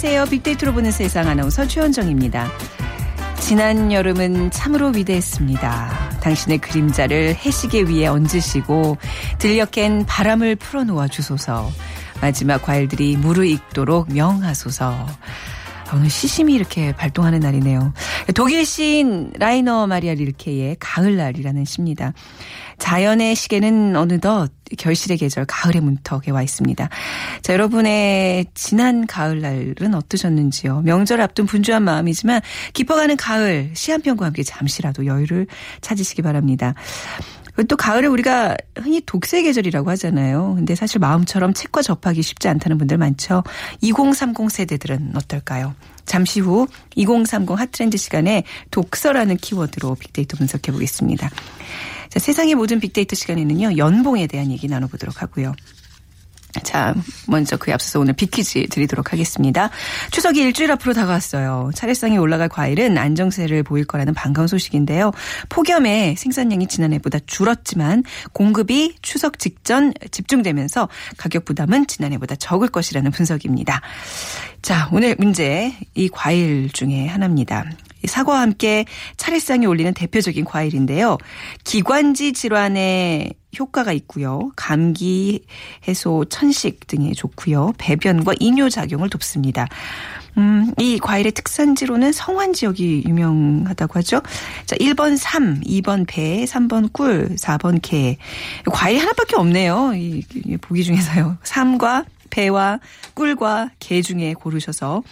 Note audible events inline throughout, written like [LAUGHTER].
안녕하세요. 빅데이터로 보는 세상 아나운서 최원정입니다. 지난 여름은 참으로 위대했습니다. 당신의 그림자를 해시계 위에 얹으시고 들녘엔 바람을 풀어놓아 주소서. 마지막 과일들이 무르익도록 명하소서. 오늘 시심이 이렇게 발동하는 날이네요. 독일 시인 라이너 마리아 릴케의 가을날이라는 시입니다. 자연의 시계는 어느덧 결실의 계절 가을의 문턱에 와 있습니다. 자, 여러분의 지난 가을날은 어떠셨는지요? 명절 앞둔 분주한 마음이지만 깊어가는 가을 시 한 편과 함께 잠시라도 여유를 찾으시기 바랍니다. 또 가을에 우리가 흔히 독서의 계절이라고 하잖아요. 근데 사실 마음처럼 책과 접하기 쉽지 않다는 분들 많죠. 2030 세대들은 어떨까요? 잠시 후 2030 핫트렌드 시간에 독서라는 키워드로 빅데이터 분석해 보겠습니다. 자, 세상의 모든 빅데이터 시간에는요, 연봉에 대한 얘기 나눠보도록 하고요. 자, 먼저 그에 앞서서 오늘 빅퀴즈 드리도록 하겠습니다. 추석이 일주일 앞으로 다가왔어요. 차례상에 올라갈 과일은 안정세를 보일 거라는 반가운 소식인데요. 폭염에 생산량이 지난해보다 줄었지만 공급이 추석 직전 집중되면서 가격 부담은 지난해보다 적을 것이라는 분석입니다. 자, 오늘 문제 이 과일 중에 하나입니다. 사과와 함께 차례상에 올리는 대표적인 과일인데요. 기관지 질환에 효과가 있고요. 감기 해소, 천식 등에 좋고요. 배변과 이뇨 작용을 돕습니다. 음, 이 과일의 특산지로는 성환 지역이 유명하다고 하죠. 자, 1번 삼, 2번 배, 3번 꿀, 4번 개. 과일 하나밖에 없네요. 이, 이 보기 중에서요. 삼과 배와 꿀과 개 중에 고르셔서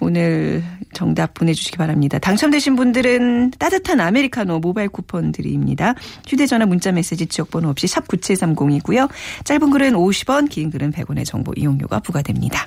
오늘 정답 보내주시기 바랍니다. 당첨되신 분들은 따뜻한 아메리카노 모바일 쿠폰 드립니다. 휴대전화 문자메시지 지역번호 없이 샵 9730이고요. 짧은 글은 50원, 긴 글은 100원의 정보 이용료가 부과됩니다.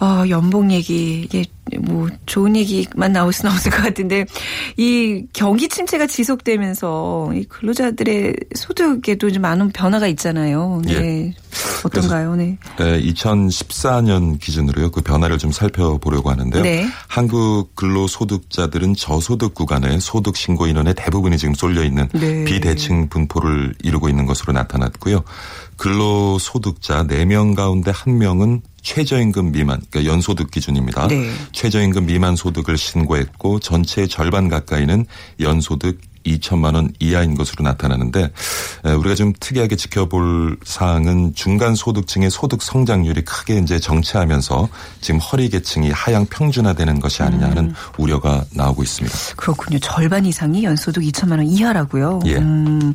어, 연봉 얘기, 이게 뭐 좋은 얘기만 나올 수는 없을 것 같은데 이 경기 침체가 지속되면서 이 근로자들의 소득에도 좀 많은 변화가 있잖아요. 네. 예. 어떤가요? 네. 네, 2014년 기준으로요. 그 변화를 좀 살펴보려고 하는데요. 네. 한국 근로소득자들은 저소득 구간의 소득 신고 인원의 대부분이 지금 쏠려 있는 네. 비대칭 분포를 이루고 있는 것으로 나타났고요. 근로소득자 4명 가운데 1명은 최저임금 미만, 그러니까 연소득 기준입니다. 네. 최저임금 미만 소득을 신고했고 전체의 절반 가까이는 연소득 2천만 원 이하인 것으로 나타나는데 에, 우리가 좀 특이하게 지켜볼 사항은 중간 소득층의 소득 성장률이 크게 이제 정체하면서 지금 허리 계층이 하향 평준화되는 것이 아니냐 하는 우려가 나오고 있습니다. 그렇군요. 절반 이상이 연소득 2천만 원 이하라고요. 예. 음,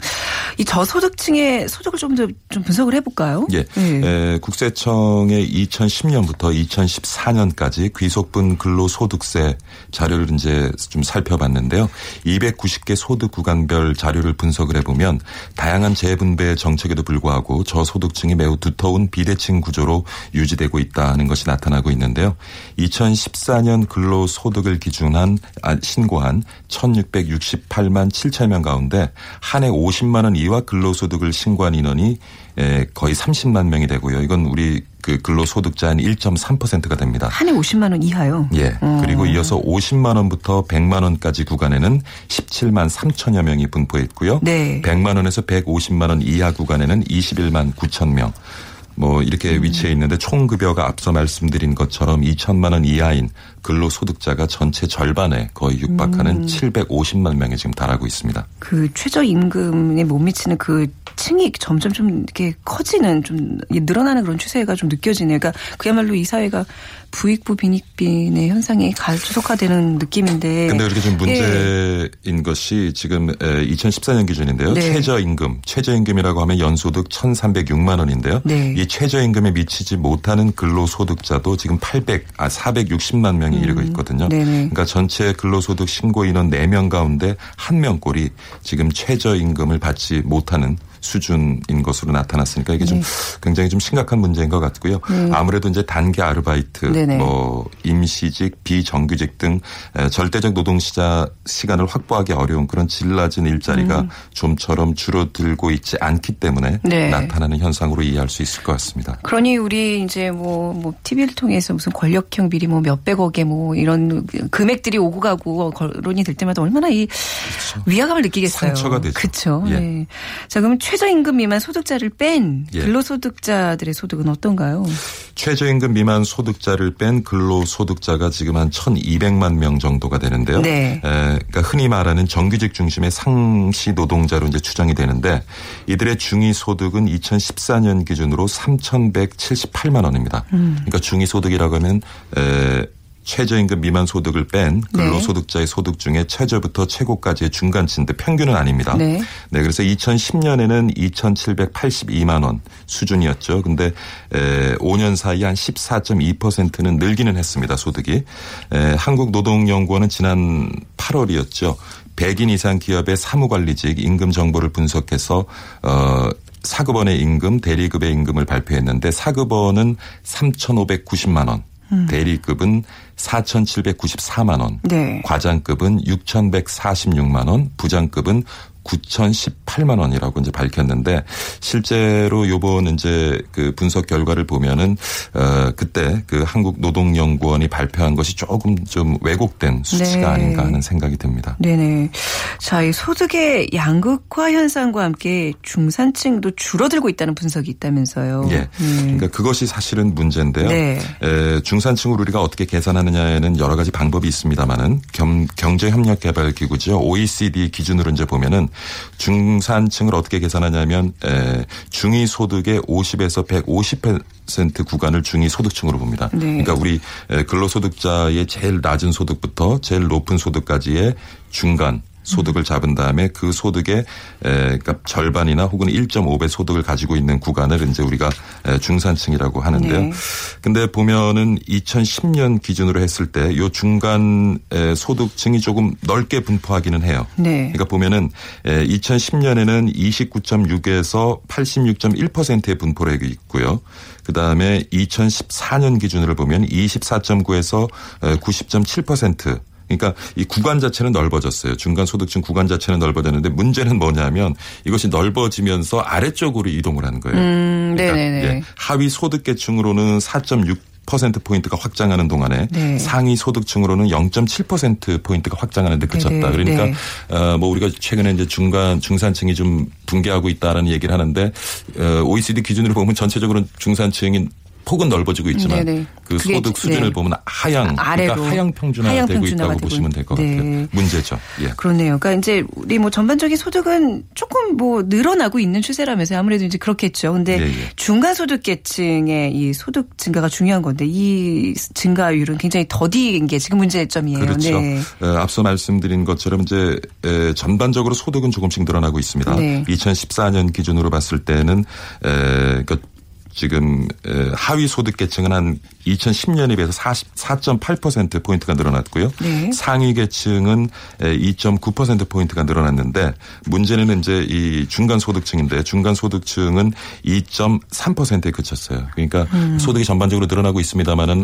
이 저소득층의 소득을 좀 더 좀 분석을 해볼까요? 예. 네. 에, 국세청의 2010년부터 2014년까지 귀속분 근로소득세 자료를 이제 좀 살펴봤는데요. 290개 소득 구간별 자료를 분석을 해보면 다양한 재분배 정책에도 불구하고 저소득층이 매우 두터운 비대칭 구조로 유지되고 있다는 것이 나타나고 있는데요. 2014년 근로소득을 기준한 아, 신고한 1668만 7천 명 가운데 한 해 50만 원 이하 근로소득을 신고한 인원이 에, 거의 30만 명이 되고요. 이건 우리 그 근로소득자 한 1.3%가 됩니다. 한 해 50만 원 이하요. 예. 그리고 이어서 50만 원부터 100만 원까지 구간에는 17만 3천여 명이 분포했고요. 네. 100만 원에서 150만 원 이하 구간에는 21만 9천 명. 뭐 이렇게 위치해 있는데 총 급여가 앞서 말씀드린 것처럼 2천만 원 이하인 근로소득자가 전체 절반에 거의 육박하는 750만 명에 지금 달하고 있습니다. 그 최저임금에 못 미치는 그 층이 점점 좀 이렇게 커지는 좀 늘어나는 그런 추세가 좀 느껴지네요. 그러니까 그야말로 이 사회가 부익부 빈익빈의 현상이 가주속화되는 느낌인데. 근데 그렇게 좀 예. 문제인 것이 지금 2014년 기준인데요. 네. 최저임금, 최저임금이라고 하면 연소득 1,306만 원인데요. 네. 이 최저임금에 미치지 못하는 근로소득자도 지금 800, 아 460만 명이 이르고 있거든요. 음. 네네. 그러니까 전체 근로소득 신고 인원 4명 가운데 1명꼴이 지금 최저임금을 받지 못하는 수준인 것으로 나타났으니까 이게 좀 네. 굉장히 좀 심각한 문제인 것 같고요. 아무래도 이제 단기 아르바이트, 네네. 뭐 임시직, 비정규직 등 에, 절대적 노동 시자 시간을 확보하기 어려운 그런 질 낮은 일자리가 좀처럼 줄어들고 있지 않기 때문에 음. 네. 나타나는 현상으로 이해할 수 있을 것 같습니다. 그러니 우리 이제 뭐, 뭐, TV를 통해서 무슨 권력형 비리 뭐 몇백억에 뭐 이런 금액들이 오고 가고 거론이 될 때마다 얼마나 이 위화감을 느끼겠어요. 상처가 되죠. 그렇죠. 예. 네. 자, 그럼 최 저임금 미만 소득자를 뺀 예. 근로소득자들의 소득은 어떤가요? 최저임금 미만 소득자를 뺀 근로소득자가 지금 한 1,200만 명 정도가 되는데요. 네. 에, 그러니까 흔히 말하는 정규직 중심의 상시 노동자로 이제 추정이 되는데 이들의 중위 소득은 2014년 기준으로 3,178만 원입니다. 음. 그러니까 중위 소득이라고 하면 에, 최저임금 미만 소득을 뺀 네. 근로소득자의 소득 중에 최저부터 최고까지의 중간치인데 평균은 아닙니다. 네. 네, 그래서 2010년에는 2,782만 원 수준이었죠. 근데 에, 5년 사이 한 14.2%는 늘기는 했습니다. 소득이. 에, 한국노동연구원은 지난 8월이었죠. 100인 이상 기업의 사무관리직 임금 정보를 분석해서 어 사급원의 임금, 대리급의 임금을 발표했는데 사급원은 3,590만 원. 대리급은 4,794만 원. 네. 과장급은 6,146만 원, 부장급은 9,018만 원이라고 이제 밝혔는데 실제로 요번 이제 그 분석 결과를 보면은 어 그때 그 한국 노동연구원이 발표한 것이 조금 좀 왜곡된 수치가 네. 아닌가 하는 생각이 듭니다. 네네. 자, 이 소득의 양극화 현상과 함께 중산층도 줄어들고 있다는 분석이 있다면서요. 예. 그러니까 그것이 사실은 문제인데요. 네. 에, 중산층을 우리가 어떻게 계산하느냐에는 여러 가지 방법이 있습니다만은 경제협력개발기구죠. OECD 기준으로 이제 보면은 중산층을 어떻게 계산하냐면 에, 중위 소득의 50에서 150% 구간을 중위 소득층으로 봅니다. 네. 그러니까 우리 에, 근로소득자의 제일 낮은 소득부터 제일 높은 소득까지의 중간 소득을 잡은 다음에 그 소득의 에, 그러니까 절반이나 혹은 1.5배 소득을 가지고 있는 구간을 이제 우리가 에, 중산층이라고 하는데요. 네. 근데 보면은 2010년 기준으로 했을 때 요 중간 에, 소득층이 조금 넓게 분포하기는 해요. 네. 그러니까 보면은 2010년에는 29.6에서 86.1%의 분포력이 있고요. 그 다음에 2014년 기준으로 보면 24.9에서 90.7%. 그러니까 이 구간 자체는 넓어졌어요. 중간 소득층 구간 자체는 넓어졌는데 문제는 뭐냐면 이것이 넓어지면서 아래쪽으로 이동을 하는 거예요. 음, 네네네. 예, 하위 소득 계층으로는 4.6 퍼센트 포인트가 확장하는 동안에 네. 상위 소득층으로는 0.7% 포인트가 확장하는데 그쳤다. 네네. 그러니까 네. 어, 뭐 우리가 최근에 이제 중간 중산층이 좀 붕괴하고 있다라는 얘기를 하는데 어, OECD 기준으로 보면 전체적으로 중산층이 폭은 넓어지고 있지만 네네. 그 그게 소득 수준을 네. 보면 하향 아래로. 그러니까 하향 평준화되고 하향 평준화가 있다고 되고 보시면 될것 네. 같아요. 문제죠. 예. 그렇네요. 그러니까 이제 우리 뭐 전반적인 소득은 조금 뭐 늘어나고 있는 추세라면서요. 아무래도 이제 그렇겠죠. 근데 예, 예. 중간 소득 계층의 이 소득 증가가 중요한 건데 이 증가율은 굉장히 더디인 게 지금 문제점이에요. 그렇죠. 네. 어, 앞서 말씀드린 것처럼 이제 에, 전반적으로 소득은 조금씩 늘어나고 있습니다. 네. 2014년 기준으로 봤을 때는 에, 그러니까 지금 에, 하위 소득 계층은 한 2010년에 비해서 44.8% 포인트가 늘어났고요. 네. 상위 계층은 2.9% 포인트가 늘어났는데 문제는 이제 이 중간 소득층인데 중간 소득층은 2.3%에 그쳤어요. 그러니까 음. 소득이 전반적으로 늘어나고 있습니다만은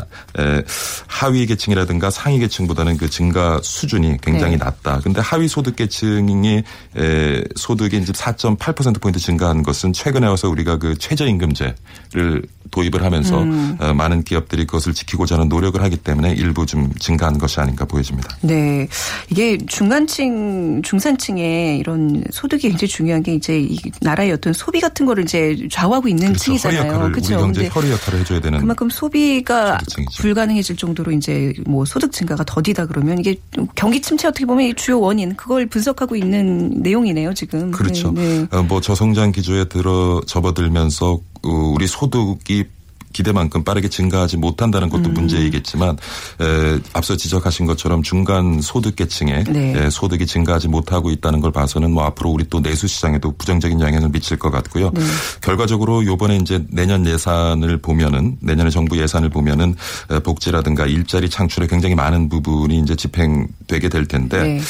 하위 계층이라든가 상위 계층보다는 그 증가 수준이 굉장히 네. 낮다. 근데 하위 소득 계층이 에, 소득이 이제 4.8% 포인트 증가한 것은 최근에 와서 우리가 그 최저임금제 를 도입을 하면서 음. 어, 많은 기업들이 그것을 지키고자 하는 노력을 하기 때문에 일부 좀 증가한 것이 아닌가 보여집니다. 네. 이게 중간층, 중산층의 이런 소득이 굉장히 중요한 게 이제 이 나라의 어떤 소비 같은 거를 이제 좌우하고 있는 그렇죠. 층이잖아요. 그렇죠. 경제 허리 역할을 해줘야 되는 그만큼 소비가 소득층이죠. 불가능해질 정도로 이제 뭐 소득 증가가 더디다 그러면 이게 경기 침체 어떻게 보면 이 주요 원인 그걸 분석하고 있는 내용이네요 지금. 그렇죠. 네, 네. 어, 뭐 저성장 기조에 들어 접어들면서 어, 우리 소득이 기대만큼 빠르게 증가하지 못한다는 음. 것도 문제이겠지만 에, 앞서 지적하신 것처럼 중간 소득 계층의 네. 에, 소득이 증가하지 못하고 있다는 걸 봐서는 뭐 앞으로 우리 또 내수 시장에도 부정적인 영향을 미칠 것 같고요. 네. 결과적으로 요번에 이제 내년 예산을 보면은 내년에 정부 예산을 보면은 에, 복지라든가 일자리 창출에 굉장히 많은 부분이 이제 집행되게 될 텐데 네.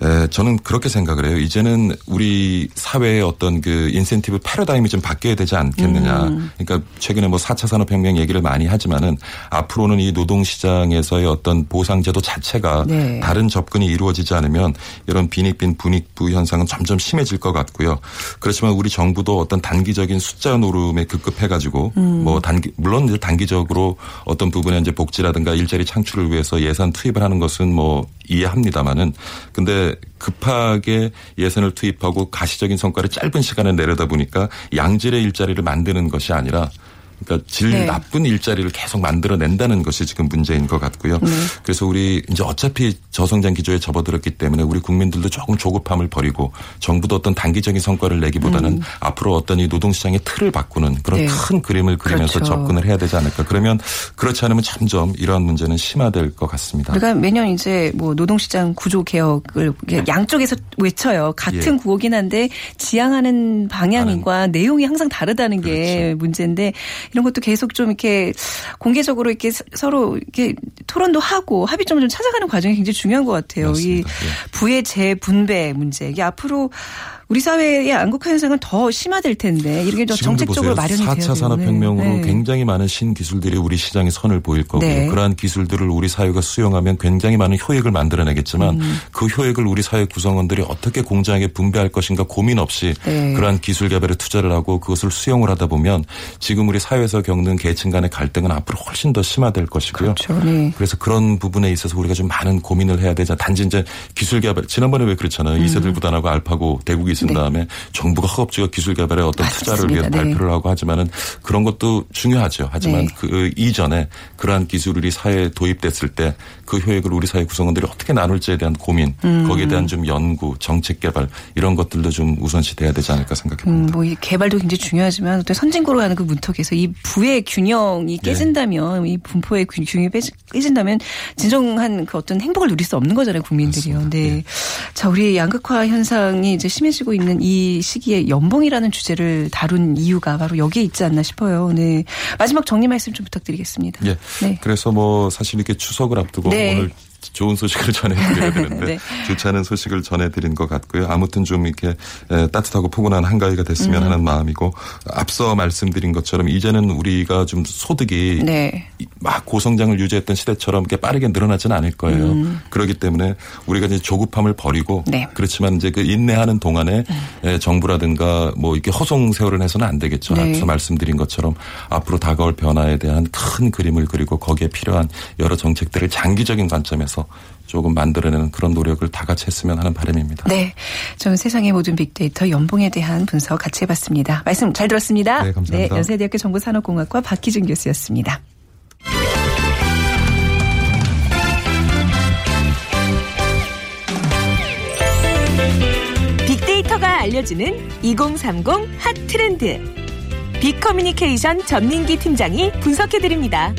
에, 저는 그렇게 생각을 해요. 이제는 우리 사회의 어떤 그 인센티브 패러다임이 좀 바뀌어야 되지 않겠느냐. 음. 그러니까 최근에 뭐 4차 산업혁명 얘기를 많이 하지만은 앞으로는 이 노동시장에서의 어떤 보상제도 자체가 네. 다른 접근이 이루어지지 않으면 이런 빈익빈 분익부 현상은 점점 심해질 것 같고요. 그렇지만 우리 정부도 어떤 단기적인 숫자 노름에 급급해가지고 음. 뭐 단기 물론 이제 단기적으로 어떤 부분에 이제 복지라든가 일자리 창출을 위해서 예산 투입을 하는 것은 뭐 이해합니다만은 근데 급하게 예산을 투입하고 가시적인 성과를 짧은 시간에 내려다 보니까 양질의 일자리를 만드는 것이 아니라 그러니까 질 네. 나쁜 일자리를 계속 만들어낸다는 것이 지금 문제인 것 같고요. 네. 그래서 우리 이제 어차피 저성장 기조에 접어들었기 때문에 우리 국민들도 조금 조급함을 버리고 정부도 어떤 단기적인 성과를 내기보다는 앞으로 어떤 이 노동시장의 틀을 바꾸는 그런 음. 네. 큰 그림을 그리면서 그렇죠. 접근을 해야 되지 않을까. 그러면 그렇지 않으면 점점 이러한 문제는 심화될 것 같습니다. 우리가 매년 이제 뭐 노동시장 구조 개혁을 이게 양쪽에서 외쳐요. 같은 예. 구호긴 한데 지향하는 방향과 내용이 항상 다르다는 게 그렇죠. 문제인데 이런 것도 계속 좀 이렇게 공개적으로 이렇게 서- 서로 이렇게 토론도 하고 합의점을 좀 찾아가는 과정이 굉장히 중요한 것 같아요. 이 맞습니다. 예. 부의 재분배 문제 이게 앞으로 우리 사회의 안국화 현상은 더 심화될 텐데 이렇게 정책적으로. 마련이 돼야 4차 산업혁명으로 되는. 네. 굉장히 많은 신기술들이 우리 시장에 선을 보일 거고요. 네. 그러한 기술들을 우리 사회가 수용하면 굉장히 많은 효익을 만들어내겠지만 음. 그 효익을 우리 사회 구성원들이 어떻게 공정하게 분배할 것인가 고민 없이 네. 그러한 기술 개발에 투자를 하고 그것을 수용을 하다 보면 지금 우리 사회에서 겪는 계층 간의 갈등은 앞으로 훨씬 더 심화될 것이고요. 그렇죠. 네. 그래서 그런 부분에 있어서 우리가 좀 많은 고민을 해야 되자. 단지 이제 기술 개발 지난번에 왜 그렇잖아요. 음. 이세들 구단하고 알파고 대국이 있은 다음에 정부가 허겁지겁 기술 개발에 어떤 투자를 위해 네. 맞습니다. 네. 발표를 하고 하지만은 그런 것도 중요하죠. 하지만 네. 그 이전에 그러한 기술이 사회에 도입됐을 때 그 효익을 우리 사회 구성원들이 어떻게 나눌지에 대한 고민, 음. 거기에 대한 좀 연구, 정책 개발 이런 것들도 좀 우선시 돼야 되지 않을까 생각해 음, 봅니다. 뭐, 이 개발도 굉장히 중요하지만 또 선진국으로 가는 그 문턱에서 이 부의 균형이 네. 깨진다면 이 분포의 균- 균형이 깨진다면 진정한 그 어떤 행복을 누릴 수 없는 거잖아요, 국민들이요. 맞습니다. 네. 네. 자, 우리 양극화 현상이 이제 심해지고 있는 이 시기에 연봉이라는 주제를 다룬 이유가 바로 여기에 있지 않나 싶어요. 네. 마지막 정리 말씀 좀 부탁드리겠습니다. 예. 네. 그래서 뭐 사실 이렇게 추석을 앞두고 네. 오늘 좋은 소식을 [LAUGHS] 전해드려야 되는데 네. 좋지 않은 소식을 전해드린 것 같고요. 아무튼 좀 이렇게 에, 따뜻하고 포근한 한가위가 됐으면 음. 하는 마음이고 앞서 말씀드린 것처럼 이제는 우리가 좀 소득이 네. 이- 막 고성장을 유지했던 시대처럼 이렇게 빠르게 늘어나지는 않을 거예요. 그렇기 때문에 우리가 이제 조급함을 버리고 음. 네. 그렇지만 이제 그 인내하는 동안에 에, 정부라든가 뭐 이렇게 허송 세월을 해서는 안 되겠죠. 네. 앞서 말씀드린 것처럼 앞으로 다가올 변화에 대한 큰 그림을 그리고 거기에 필요한 여러 정책들을 장기적인 관점에서 조금 만들어내는 그런 노력을 다 같이 했으면 하는 바람입니다. 네. 전 세상의 모든 빅데이터 연봉에 대한 분석 같이 해봤습니다. 말씀 잘 들었습니다. 네, 감사합니다. 연세대학교 정보산업공학과 박희준 교수였습니다. 빅데이터가 알려주는 2030 핫 트렌드. 빅커뮤니케이션 전민기 팀장이 분석해드립니다.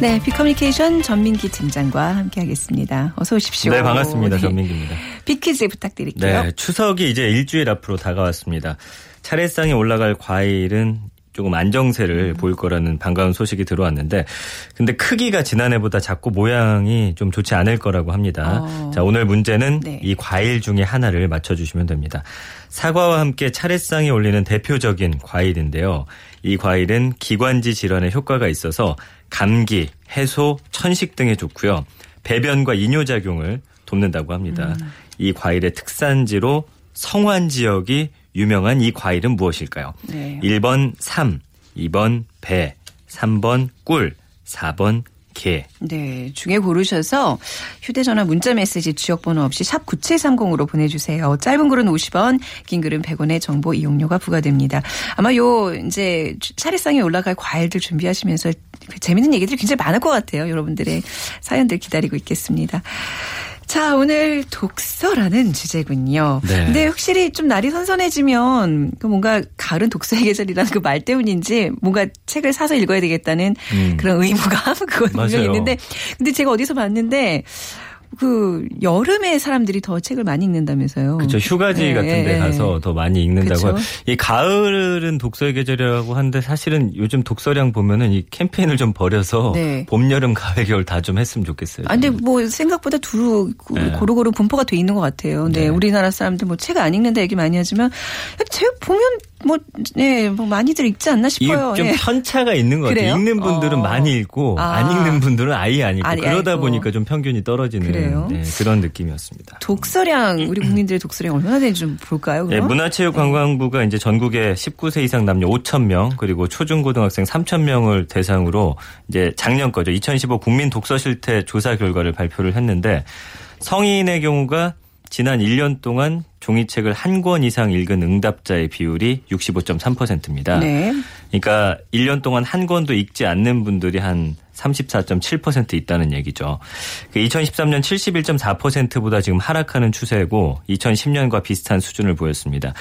네, 빅커뮤니케이션 전민기 팀장과 함께하겠습니다. 어서 오십시오. 네, 반갑습니다. 네. 전민기입니다. 빅퀴즈 부탁드릴게요. 네, 추석이 이제 일주일 앞으로 다가왔습니다. 차례상에 올라갈 과일은 조금 안정세를 음. 보일 거라는 반가운 소식이 들어왔는데 근데 크기가 지난해보다 작고 모양이 좀 좋지 않을 거라고 합니다. 어. 자, 오늘 문제는 네. 이 과일 중에 하나를 맞춰 주시면 됩니다. 사과와 함께 차례상에 올리는 대표적인 과일인데요. 이 과일은 기관지 질환에 효과가 있어서 감기, 해소, 천식 등에 좋고요. 배변과 이뇨 작용을 돕는다고 합니다. 이 과일의 특산지로 성환 지역이 유명한 이 과일은 무엇일까요? 네. 1번 삼, 2번 배, 3번 꿀, 4번 게. 네, 중에 고르셔서 휴대전화 문자메시지 지역번호 없이 샵 9730으로 보내주세요. 짧은 글은 50원, 긴 글은 100원의 정보 이용료가 부과됩니다. 아마 요 이제 차례상에 올라갈 과일들 준비하시면서 그 재밌는 얘기들이 굉장히 많을 것 같아요. 여러분들의 사연들 기다리고 있겠습니다. 자, 오늘 독서라는 주제군요. 네. 근데 확실히 좀 날이 선선해지면 그 뭔가 가을은 독서의 계절이라는 그 말 때문인지 뭔가 책을 사서 읽어야 되겠다는 음. 그런 의무가 [LAUGHS] 그건 분명히 맞아요. 있는데 근데 제가 어디서 봤는데 그 여름에 사람들이 더 책을 많이 읽는다면서요. 그렇죠. 휴가지 예, 같은 데 예, 가서 더 많이 읽는다고. 그쵸. 이 가을은 독서의 계절이라고 하는데 사실은 요즘 독서량 보면은 이 캠페인을 좀 벌여서 네. 봄, 여름, 가을, 겨울 다 좀 했으면 좋겠어요. 아, 근데 뭐 생각보다 두루 고- 네. 고루고루 분포가 돼 있는 것 같아요. 네, 네. 우리나라 사람들 뭐 책 안 읽는다 얘기 많이 하지만 책 보면 뭐, 네, 뭐 많이들 읽지 않나 싶어요. 좀 예. 편차가 있는 것? 같아요. 읽는 분들은 어. 많이 읽고 아. 안 읽는 분들은 아예 안 읽고 아니, 그러다 아이고. 보니까 좀 평균이 떨어지는? 네, 그런 느낌이었습니다. 독서량 우리 국민들의 독서량 얼마나 되는지 좀 볼까요? 네? 문화체육관광부가 이제 전국에 19세 이상 남녀 5천 명 그리고 초중고등학생 3천 명을 대상으로 이제 작년 거죠 2015 국민 독서 실태 조사 결과를 발표를 했는데 성인의 경우가 지난 1년 동안 종이책을 한 권 이상 읽은 응답자의 비율이 65.3%입니다. 네. 그러니까 1년 동안 한 권도 읽지 않는 분들이 한 34.7% 있다는 얘기죠. 그 2013년 71.4%보다 지금 하락하는 추세고 2010년과 비슷한 수준을 보였습니다.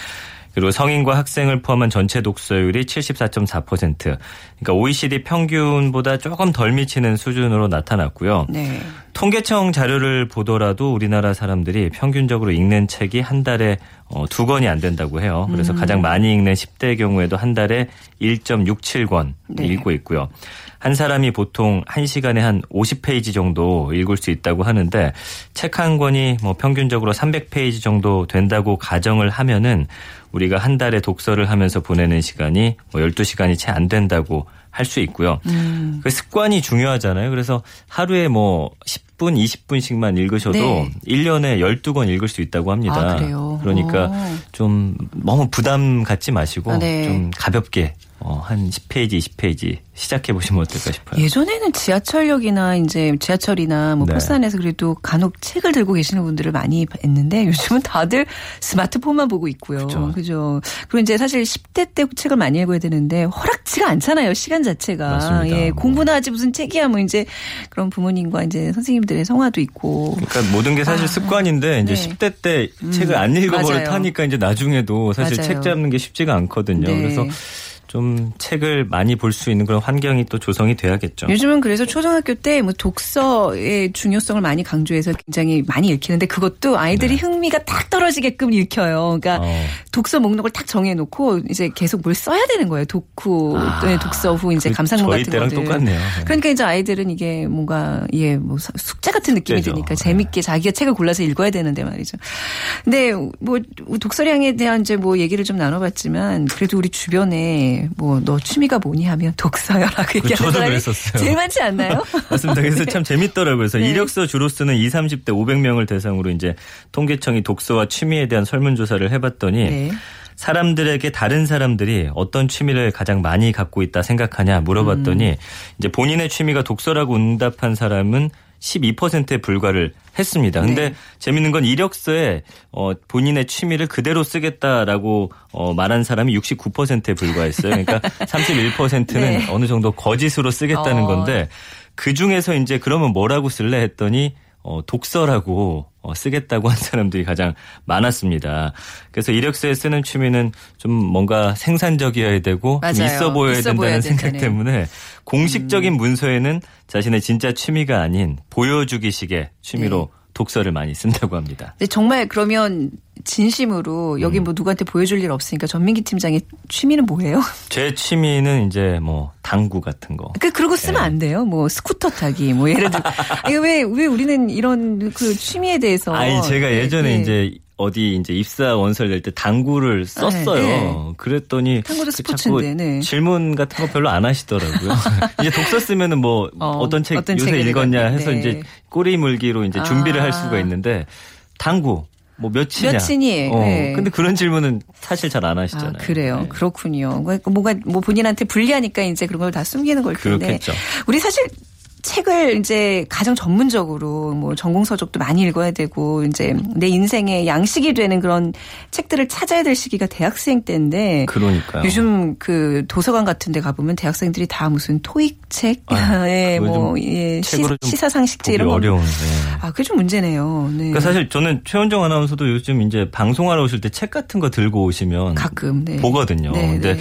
그리고 성인과 학생을 포함한 전체 독서율이 74.4%. 그러니까 OECD 평균보다 조금 덜 미치는 수준으로 나타났고요. 네. 통계청 자료를 보더라도 우리나라 사람들이 평균적으로 읽는 책이 한 달에 어, 두 권이 안 된다고 해요. 그래서 음. 가장 많이 읽는 10대의 경우에도 한 달에 1.67권 네. 읽고 있고요. 한 사람이 보통 한 시간에 한 50페이지 정도 읽을 수 있다고 하는데 책 한 권이 뭐 평균적으로 300페이지 정도 된다고 가정을 하면은 우리가 한 달에 독서를 하면서 보내는 시간이 뭐 12시간이 채 안 된다고 할 수 있고요. 음. 그 습관이 중요하잖아요. 그래서 하루에 뭐 10분, 20분씩만 읽으셔도 네. 1년에 12권 읽을 수 있다고 합니다. 아, 그래요? 그러니까 오. 좀 너무 부담 갖지 마시고 아, 네. 좀 가볍게 어, 한 10페이지, 20페이지 시작해 보시면 어떨까 싶어요. 예전에는 지하철역이나 이제 지하철이나 뭐 네. 안에서 그래도 간혹 책을 들고 계시는 분들을 많이 봤는데 요즘은 다들 스마트폰만 보고 있고요. 그죠. 그죠. 그리고 이제 사실 10대 때 책을 많이 읽어야 되는데 허락지가 않잖아요. 시간 자체가. 맞습니다. 예, 뭐. 공부나 하지 무슨 책이야 뭐 이제 그런 부모님과 이제 선생님들의 성화도 있고. 그러니까 모든 게 사실 아, 습관인데 이제 네. 10대 때 음, 책을 안 맞아요. 읽어버릇 하니까 이제 나중에도 사실 맞아요. 책 잡는 게 쉽지가 않거든요. 네. 그래서 좀 책을 많이 볼 수 있는 그런 환경이 또 조성이 돼야겠죠. 요즘은 그래서 초등학교 때 뭐 독서의 중요성을 많이 강조해서 굉장히 많이 읽히는데 그것도 아이들이 흥미가 딱 떨어지게끔 읽혀요. 그러니까 네. 어. 독서 목록을 딱 정해놓고 이제 계속 뭘 써야 되는 거예요. 독후, 아, 네, 독서 후 이제 그 감상문 같은 것들. 똑같네요. 네. 그러니까 이제 아이들은 이게 뭔가 예, 뭐 숙제 같은 느낌이 숙제죠. 드니까 네. 재밌게 자기가 책을 골라서 읽어야 되는데 말이죠. 근데 뭐 독서량에 대한 이제 뭐 얘기를 좀 나눠봤지만 그래도 우리 주변에 뭐 너 취미가 뭐니 하면 독서여라고 얘기하는 저도 그랬었어요. 제일 많지 않나요? [LAUGHS] 맞습니다. 그래서 참 재밌더라고요. 그래서 네. 이력서 주로 쓰는 20, 30대 500명을 대상으로 이제 통계청이 독서와 취미에 대한 설문조사를 해봤더니 네. 사람들에게 다른 사람들이 어떤 취미를 가장 많이 갖고 있다 생각하냐 물어봤더니 음. 이제 본인의 취미가 독서라고 응답한 사람은 12%에 불과를 했습니다. 근데 네. 재밌는 건 이력서에 어 본인의 취미를 그대로 쓰겠다라고 어 말한 사람이 69%에 불과했어요. 그러니까 [LAUGHS] 31%는 네. 어느 정도 거짓으로 쓰겠다는 어. 건데 그 중에서 이제 그러면 뭐라고 쓸래 했더니 어 독서라고 어, 쓰겠다고 한 사람들이 가장 많았습니다. 그래서 이력서에 쓰는 취미는 좀 뭔가 생산적이어야 되고. 있어 보여야 있어 된다는 보여야 생각 된다네. 때문에 공식적인 음. 문서에는 자신의 진짜 취미가 아닌 보여주기식의 취미로 네. 독서를 많이 쓴다고 합니다. 근데 정말 그러면 진심으로 여기 음. 뭐 누구한테 보여줄 일 없으니까 전민기 팀장의 취미는 뭐예요? [LAUGHS] 제 취미는 이제 뭐 당구 같은 거. 그 그러고 쓰면 네. 안 돼요. 뭐 스쿠터 타기 뭐 예를 들어 [LAUGHS] 왜왜 왜 우리는 이런 그 취미에 대해서 아니 제가 네, 예전에 네. 이제 어디 이제 입사 원서를 낼 때 당구를 썼어요. 네. 그랬더니 당구도 그 스포츠인데, 네. 질문 같은 거 별로 안 하시더라고요. [LAUGHS] 이제 독서 쓰면은 뭐 어, 어, 떤책 어떤 요새 읽었냐 해서 읽었는데. 이제 꼬리 물기로 이제 준비를 아. 할 수가 있는데 당구 뭐 몇이냐. 몇이니? 어, 네. 근데 그런 질문은 사실 잘안 아, 하시잖아요. 그래요. 네. 그렇군요. 그러니까 뭐가 뭐 본인한테 불리하니까 이제 그런 걸 다 숨기는 걸 텐데. 그렇겠죠. 우리 사실 책을 이제 가장 전문적으로 뭐 전공 서적도 많이 읽어야 되고 이제 내 인생의 양식이 되는 그런 책들을 찾아야 될 시기가 대학생 때인데 그러니까요. 요즘 그 도서관 같은 데 가보면 대학생들이 다 무슨 토익 책, 아, [LAUGHS] 예, 뭐, 좀 예, 시, 보기 이런 거. 어려운데. 아, 그게 좀 문제네요. 네. 그러니까 사실 저는 최원정 아나운서도 요즘 이제 방송하러 오실 때 책 같은 거 들고 오시면 가끔, 네. 보거든요. 네, 근데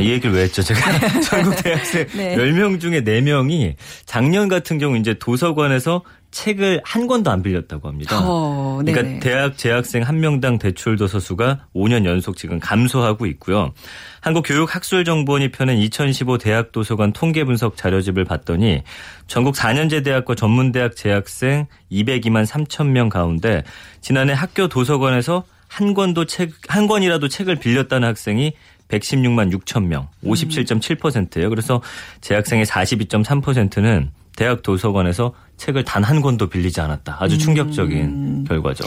이 얘기를 왜 했죠? 제가 [LAUGHS] [LAUGHS] 전국 대학생 네. 10명 중에 4명이 작년 같은 경우 이제 도서관에서 책을 한 권도 안 빌렸다고 합니다. 어. 그러니까 대학 재학생 한 명당 대출 도서 수가 5년 연속 지금 감소하고 있고요. 한국교육학술정보원이 펴낸 2015 대학 도서관 통계 분석 자료집을 봤더니 전국 4년제 대학과 전문대학 재학생 202만 3천 명 가운데 지난해 학교 도서관에서 한 권도 책, 한 권이라도 책을 빌렸다는 학생이 116만 6천 명, 57.7%예요. 그래서 재학생의 42.3%는 대학 도서관에서 책을 단 한 권도 빌리지 않았다. 아주 충격적인 결과죠.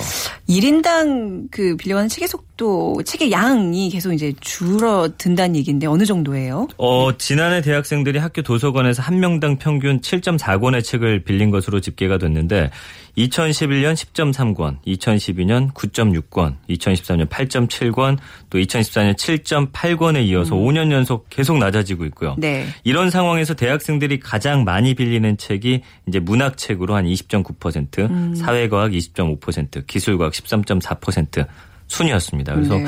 1인당 그 빌려가는 책의 속도, 책의 양이 계속 이제 줄어든다는 얘기인데 어느 정도예요? 어, 지난해 대학생들이 학교 도서관에서 한 명당 평균 7.4권의 책을 빌린 것으로 집계가 됐는데 2011년 10.3권, 2012년 9.6권, 2013년 8.7권, 또 2014년 7.8권에 이어서 5년 연속 계속 낮아지고 있고요. 네. 이런 상황에서 대학생들이 가장 많이 빌리는 책이 이제 문학 책으로 한 20.9%, 사회과학 20.5%, 기술과학 13.4% 순이었습니다. 그래서 네.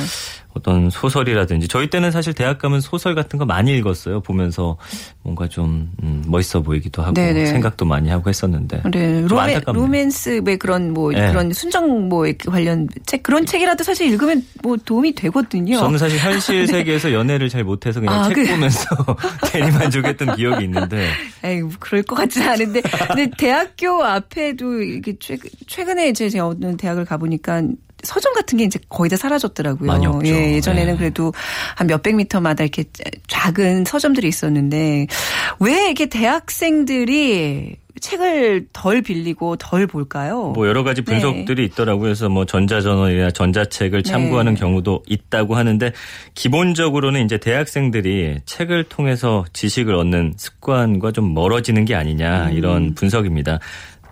어떤 소설이라든지 저희 때는 사실 대학 가면 소설 같은 거 많이 읽었어요. 보면서 뭔가 좀 음, 멋있어 보이기도 하고 네네. 생각도 많이 하고 했었는데 네, 좀 로맨. 로맨스 왜 그런 뭐 네. 그런 순정 뭐 관련 책 그런 책이라도 사실 읽으면 뭐 도움이 되거든요. 저는 사실 현실 세계에서 [LAUGHS] 연애를 잘 못해서 그냥 아, 책 그- 보면서 [LAUGHS] 대리 만족했던 기억이 있는데 에이, 뭐 그럴 것 같지 않은데. 근데 대학교 앞에도 이게 최, 최근에 이제 제가 어느 대학을 가보니까 서점 같은 게 이제 거의 다 사라졌더라고요. 많이 없죠. 예, 예전에는 네. 그래도 한 몇백 미터마다 이렇게 작은 서점들이 있었는데 왜 이렇게 대학생들이 책을 덜 빌리고 덜 볼까요? 뭐 여러 가지 분석들이 있더라고요. 그래서 뭐 전자저널이나 전자책을 참고하는 네. 경우도 있다고 하는데 기본적으로는 이제 대학생들이 책을 통해서 지식을 얻는 습관과 좀 멀어지는 게 아니냐 음. 이런 분석입니다.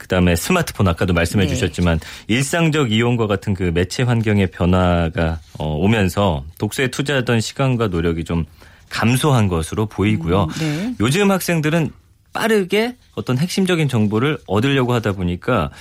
그다음에 스마트폰 아까도 말씀해 네. 주셨지만 일상적 이용과 같은 그 매체 환경의 변화가 어, 오면서 독서에 투자하던 시간과 노력이 좀 감소한 것으로 보이고요. 네. 요즘 학생들은 빠르게 어떤 핵심적인 정보를 얻으려고 하다 보니까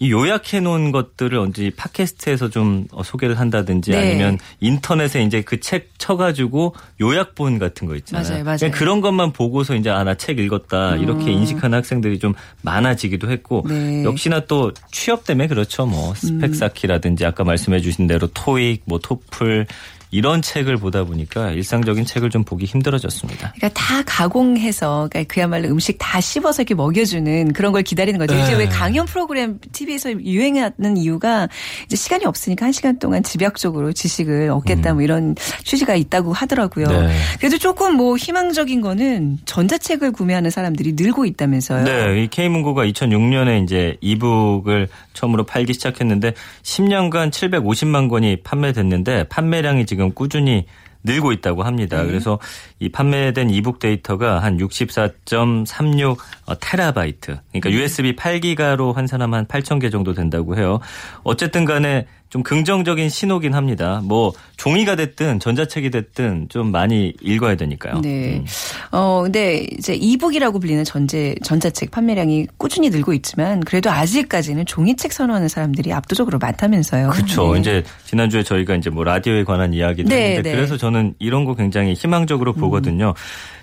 이 요약해 놓은 것들을 언제 팟캐스트에서 좀 어, 소개를 한다든지 네. 아니면 인터넷에 이제 그 책 쳐가지고 요약본 같은 거 있잖아요. 맞아요, 맞아요. 그냥 그런 것만 보고서 이제 아 나 책 읽었다 이렇게 인식하는 학생들이 좀 많아지기도 했고 네. 역시나 또 취업 때문에 그렇죠. 뭐 스펙 쌓기라든지 아까 말씀해 주신 대로 토익, 뭐 토플 이런 책을 보다 보니까 일상적인 책을 좀 보기 힘들어졌습니다. 그러니까 다 가공해서 그러니까 그야말로 음식 다 씹어서 이렇게 먹여주는 그런 걸 기다리는 거죠. 이제 네. 왜 강연 프로그램 TV에서 유행하는 이유가 이제 시간이 없으니까 한 시간 동안 집약적으로 지식을 얻겠다 뭐 이런 취지가 있다고 하더라고요. 음. 네. 그래도 조금 뭐 희망적인 거는 전자책을 구매하는 사람들이 늘고 있다면서요. 네, 이 K문고가 2006년에 이제 이북을 처음으로 팔기 시작했는데 10년간 750만 권이 판매됐는데 판매량이 지금 꾸준히 늘고 있다고 합니다. 그래서 이 판매된 이북 데이터가 한 64.36 어, 테라바이트. 그러니까 USB 8기가로 환산하면 한 8천 개 정도 된다고 해요. 어쨌든 간에 좀 긍정적인 신호긴 합니다. 뭐 종이가 됐든 전자책이 됐든 좀 많이 읽어야 되니까요. 네. 음. 어, 근데 이제 이북이라고 불리는 전제, 전자책 판매량이 꾸준히 늘고 있지만 그래도 아직까지는 종이책 선호하는 사람들이 압도적으로 많다면서요. 그렇죠. 네. 이제 지난주에 저희가 이제 뭐 라디오에 관한 이야기도 네, 했는데 네. 그래서 저는 이런 거 굉장히 희망적으로 보거든요.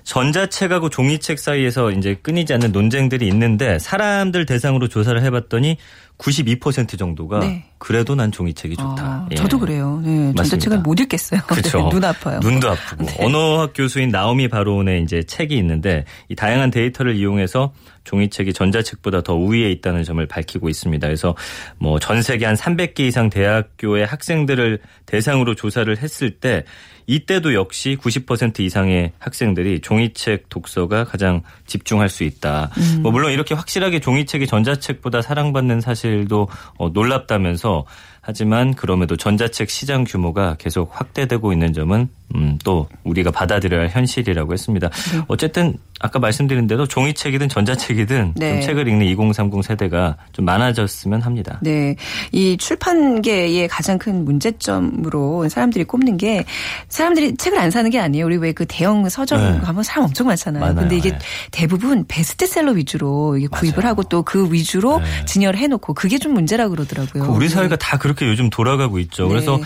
전자책하고 종이책 사이에서 이제 끊이지 않는 논쟁들이 있는데 사람들 대상으로 조사를 해봤더니 92% 정도가 네. 그래도 난 종이책이 좋다. 아, 예. 저도 그래요. 네, 전자책을. 못 읽겠어요. [LAUGHS] 그렇죠. 네, 눈 아파요. 눈도 아프고. 언어학 교수인 나오미 바론의 이제 책이 있는데 이 다양한 데이터를 이용해서 종이책이 전자책보다 더 우위에 있다는 점을 밝히고 있습니다. 그래서 뭐 전 세계 한 300개 이상 대학교의 학생들을 대상으로 조사를 했을 때 이때도 역시 90% 이상의 학생들이 종이책 독서가 가장 집중할 수 있다. 음. 뭐 물론 이렇게 확실하게 종이책이 전자책보다 사랑받는 사실도 어, 놀랍다면서 하지만 그럼에도 전자책 시장 규모가 계속 확대되고 있는 점은 음, 또 우리가 받아들여야 할 현실이라고 했습니다. 네. 어쨌든 아까 말씀드린 대로 종이책이든 전자책이든 네. 좀 책을 읽는 2030 세대가 좀 많아졌으면 합니다. 네. 이 출판계의 가장 큰 문제점으로 사람들이 꼽는 게 사람들이 책을 안 사는 게 아니에요. 우리 왜 그 대형 서점 네. 가면 사람 엄청 많잖아요. 많아요. 근데 이게 네. 대부분 베스트셀러 위주로 이게 구입을 맞아요. 하고 또 그 위주로 네. 진열을 해놓고 그게 좀 문제라고 그러더라고요. 그 우리 사회가 다 그렇게 요즘 돌아가고 있죠. 네. 그래서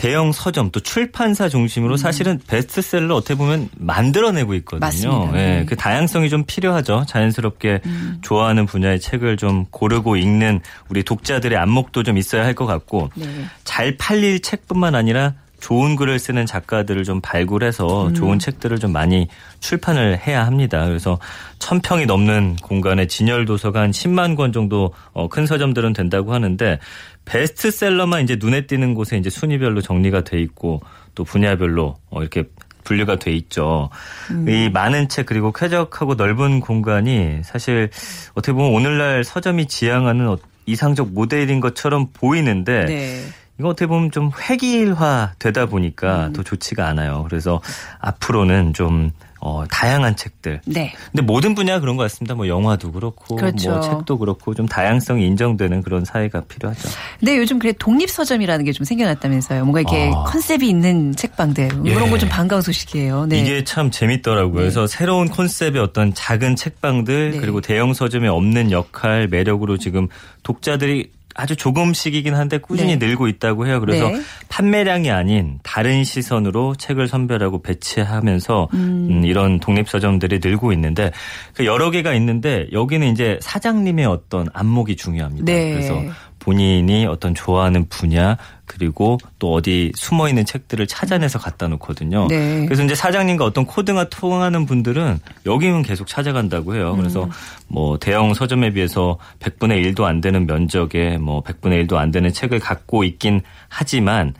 대형 서점 또 출판사 중심으로 사실은 베스트셀러 어떻게 보면 만들어내고 있거든요. 음. 맞습니다. 예, 네. 그 다양성이 좀 필요하죠. 자연스럽게 좋아하는 분야의 책을 좀 고르고 읽는 우리 독자들의 안목도 좀 있어야 할 것 같고 네. 잘 팔릴 책뿐만 아니라 좋은 글을 쓰는 작가들을 좀 발굴해서 음. 좋은 책들을 좀 많이 출판을 해야 합니다. 그래서 천 평이 넘는 공간에 진열 도서가 한 10만 권 정도 어, 큰 서점들은 된다고 하는데 베스트셀러만 이제 눈에 띄는 곳에 이제 순위별로 정리가 돼 있고 또 분야별로 어, 이렇게 분류가 돼 있죠. 음. 이 많은 책 그리고 쾌적하고 넓은 공간이 사실 어떻게 보면 오늘날 서점이 지향하는 어- 이상적 모델인 것처럼 보이는데 네. 이거 어떻게 보면 좀 획일화 되다 보니까 음. 더 좋지가 않아요. 그래서 앞으로는 좀 어, 다양한 책들. 네. 근데 모든 분야가 그런 것 같습니다. 뭐 영화도 그렇고, 그렇죠. 뭐 책도 그렇고 좀 다양성이 인정되는 그런 사회가 필요하죠. 근데 요즘 그래 독립 서점이라는 게 좀 생겨났다면서요. 뭔가 이렇게 아. 컨셉이 있는 책방들 예. 이런 거 좀 반가운 소식이에요. 네. 이게 참 재밌더라고요. 그래서 새로운 콘셉트의 어떤 작은 책방들 네. 그리고 대형 서점에 없는 역할 매력으로 지금 독자들이 아주 조금씩이긴 한데 꾸준히 네. 늘고 있다고 해요. 그래서 네. 판매량이 아닌 다른 시선으로 책을 선별하고 배치하면서 음, 이런 독립 서점들이 늘고 있는데 그 여러 개가 있는데 여기는 이제 사장님의 어떤 안목이 중요합니다. 네. 그래서 본인이 어떤 좋아하는 분야 그리고 또 어디 숨어 있는 책들을 찾아내서 갖다 놓거든요. 네. 그래서 이제 사장님과 어떤 코드가 통하는 분들은 여기는 계속 찾아간다고 해요. 그래서 음. 뭐 대형 서점에 비해서 100분의 1도 안 되는 면적에 뭐 100분의 1도 안 되는 책을 갖고 있긴 하지만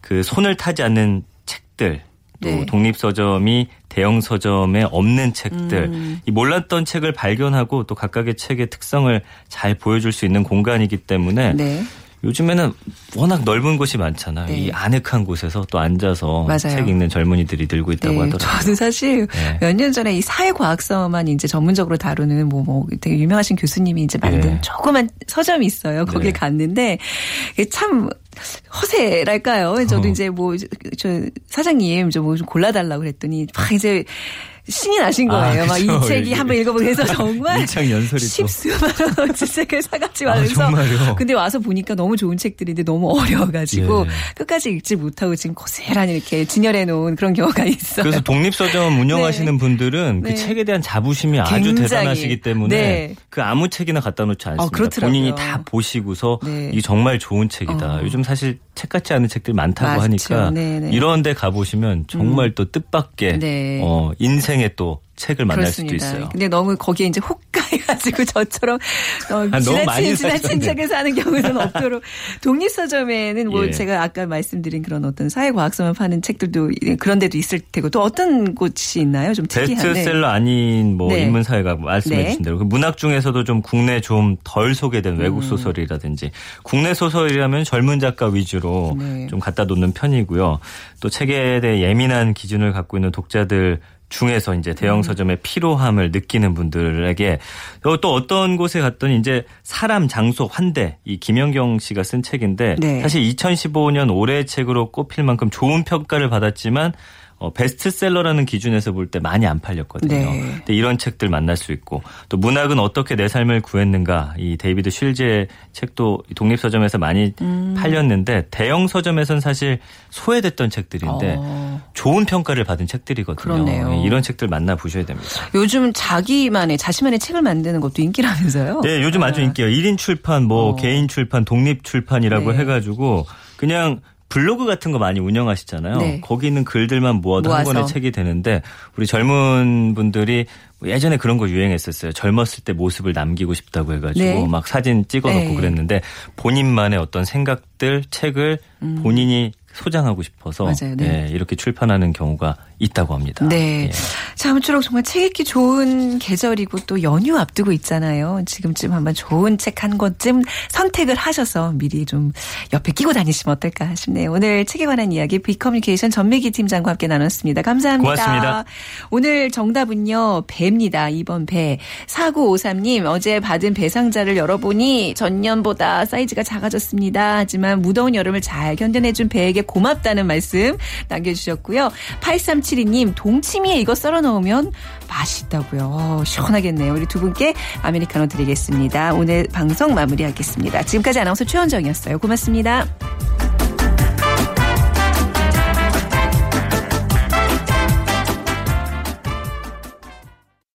그 손을 타지 않는 책들 또 네. 독립 서점이 대형 서점에 없는 책들 음. 이 몰랐던 책을 발견하고 또 각각의 책의 특성을 잘 보여줄 수 있는 공간이기 때문에 네. 요즘에는 워낙 넓은 곳이 많잖아요. 네. 이 아늑한 곳에서 또 앉아서 맞아요. 책 읽는 젊은이들이 늘고 있다고 네, 하더라고요. 저는 사실 네. 몇년 전에 이 사회과학서만 이제 전문적으로 다루는 뭐, 뭐 되게 유명하신 교수님이 이제 만든 네. 조그만 서점이 있어요. 거기에 네. 갔는데 참 허세랄까요? 저도 어. 이제 뭐 저 사장님 좀뭐좀 골라달라고 그랬더니 막 이제 신이 나신 아, 거예요. 막이 그쵸. 책이 한번 읽어보면서 정말. 십수만 원어치 책을 사가지고 아, 하면서 정말요? 근데 와서 보니까 너무 좋은 책들인데 너무 어려워가지고 예. 끝까지 읽지 못하고 지금 고스란히 이렇게 진열해 놓은 그런 경우가 있어요. 그래서 독립서점 운영하시는 네. 분들은 네. 그 책에 대한 자부심이 아주. 대단하시기 때문에 네. 그 아무 책이나 갖다 놓지 않습니다. 그렇더라고요. 본인이 다 보시고서 네. 이게 정말 좋은 책이다. 어. 요즘 사실 책 같지 않은 책들이 많다고 맞죠. 하니까 네, 네. 이런 데 가보시면 정말 또 뜻밖의 네. 어, 인생의 또 책을 만날 그렇습니다. 수도 있어요. 근데 너무 거기에 이제 혹가해가지고 [LAUGHS] 저처럼 어, 아, 너무 많이 지나친 지나친. 책을 사는 경우는 없도록 [LAUGHS] 독립서점에는 뭐 예. 제가 아까 말씀드린 그런 어떤 사회과학서만 파는 책들도 그런 데도 있을 테고 또 어떤 곳이 있나요? 좀 특이한 네. 베스트셀러 아닌 뭐 네. 인문사회가 말씀해 네. 주신 대로 그 문학 중에서도 좀 국내 좀덜 음. 소개된 외국 소설이라든지 국내 소설이라면 젊은 작가 위주로 네. 좀 갖다 놓는 편이고요. 또 책에 대해 예민한 기준을 갖고 있는 독자들 중에서 이제 음. 대형 서점의 피로함을 느끼는 분들에게 또 어떤 곳에 갔더니 이제 사람, 장소, 환대 이 김현경 씨가 쓴 책인데 네. 사실 2015년 올해의 책으로 꼽힐 만큼 좋은 평가를 받았지만 어, 베스트셀러라는 기준에서 볼 때 많이 안 팔렸거든요. 네. 근데 이런 책들 만날 수 있고 또 문학은 어떻게 내 삶을 구했는가 이 데이비드 쉴즈의 책도 독립 서점에서 많이 음. 팔렸는데 대형 서점에선 사실 소외됐던 책들인데 어. 좋은 평가를 받은 책들이거든요. 그렇네요. 이런 책들 만나 보셔야 됩니다. 요즘 자기만의 자신만의 책을 만드는 것도 인기라면서요? 네, 요즘 아주 인기예요. 1인 출판, 뭐 어. 개인 출판, 독립 출판이라고 네. 해가지고 그냥 블로그 같은 거 많이 운영하시잖아요. 네. 거기 있는 글들만 모아도 한 모아서. 권의 책이 되는데 우리 젊은 분들이 뭐 예전에 그런 거 유행했었어요. 젊었을 때 모습을 남기고 싶다고 해가지고 네. 막 사진 찍어놓고 네. 그랬는데 본인만의 어떤 생각들, 책을 음. 본인이 소장하고 싶어서 맞아요. 네. 예, 이렇게 출판하는 경우가 있다고 합니다. 네. 예. 자, 아무쪼록 정말 책 읽기 좋은 계절이고 또 연휴 앞두고 있잖아요. 지금쯤 한번 좋은 책 한 권쯤 선택을 하셔서 미리 좀 옆에 끼고 다니시면 어떨까 싶네요. 오늘 책에 관한 이야기 비커뮤니케이션 전미기 팀장과 함께 나눴습니다. 감사합니다. 고맙습니다. 오늘 정답은요. 배입니다. 2번 배. 4953님 어제 받은 배 상자를 열어보니 전년보다 사이즈가 작아졌습니다. 하지만 무더운 여름을 잘 견뎌내준 배에게 고맙다는 말씀 남겨주셨고요. 8372님 동치미에 이거 썰어 넣으면 맛있다고요. 어, 시원하겠네요. 우리 두 분께 아메리카노 드리겠습니다. 오늘 방송 마무리하겠습니다. 지금까지 아나운서 최원정이었어요. 고맙습니다.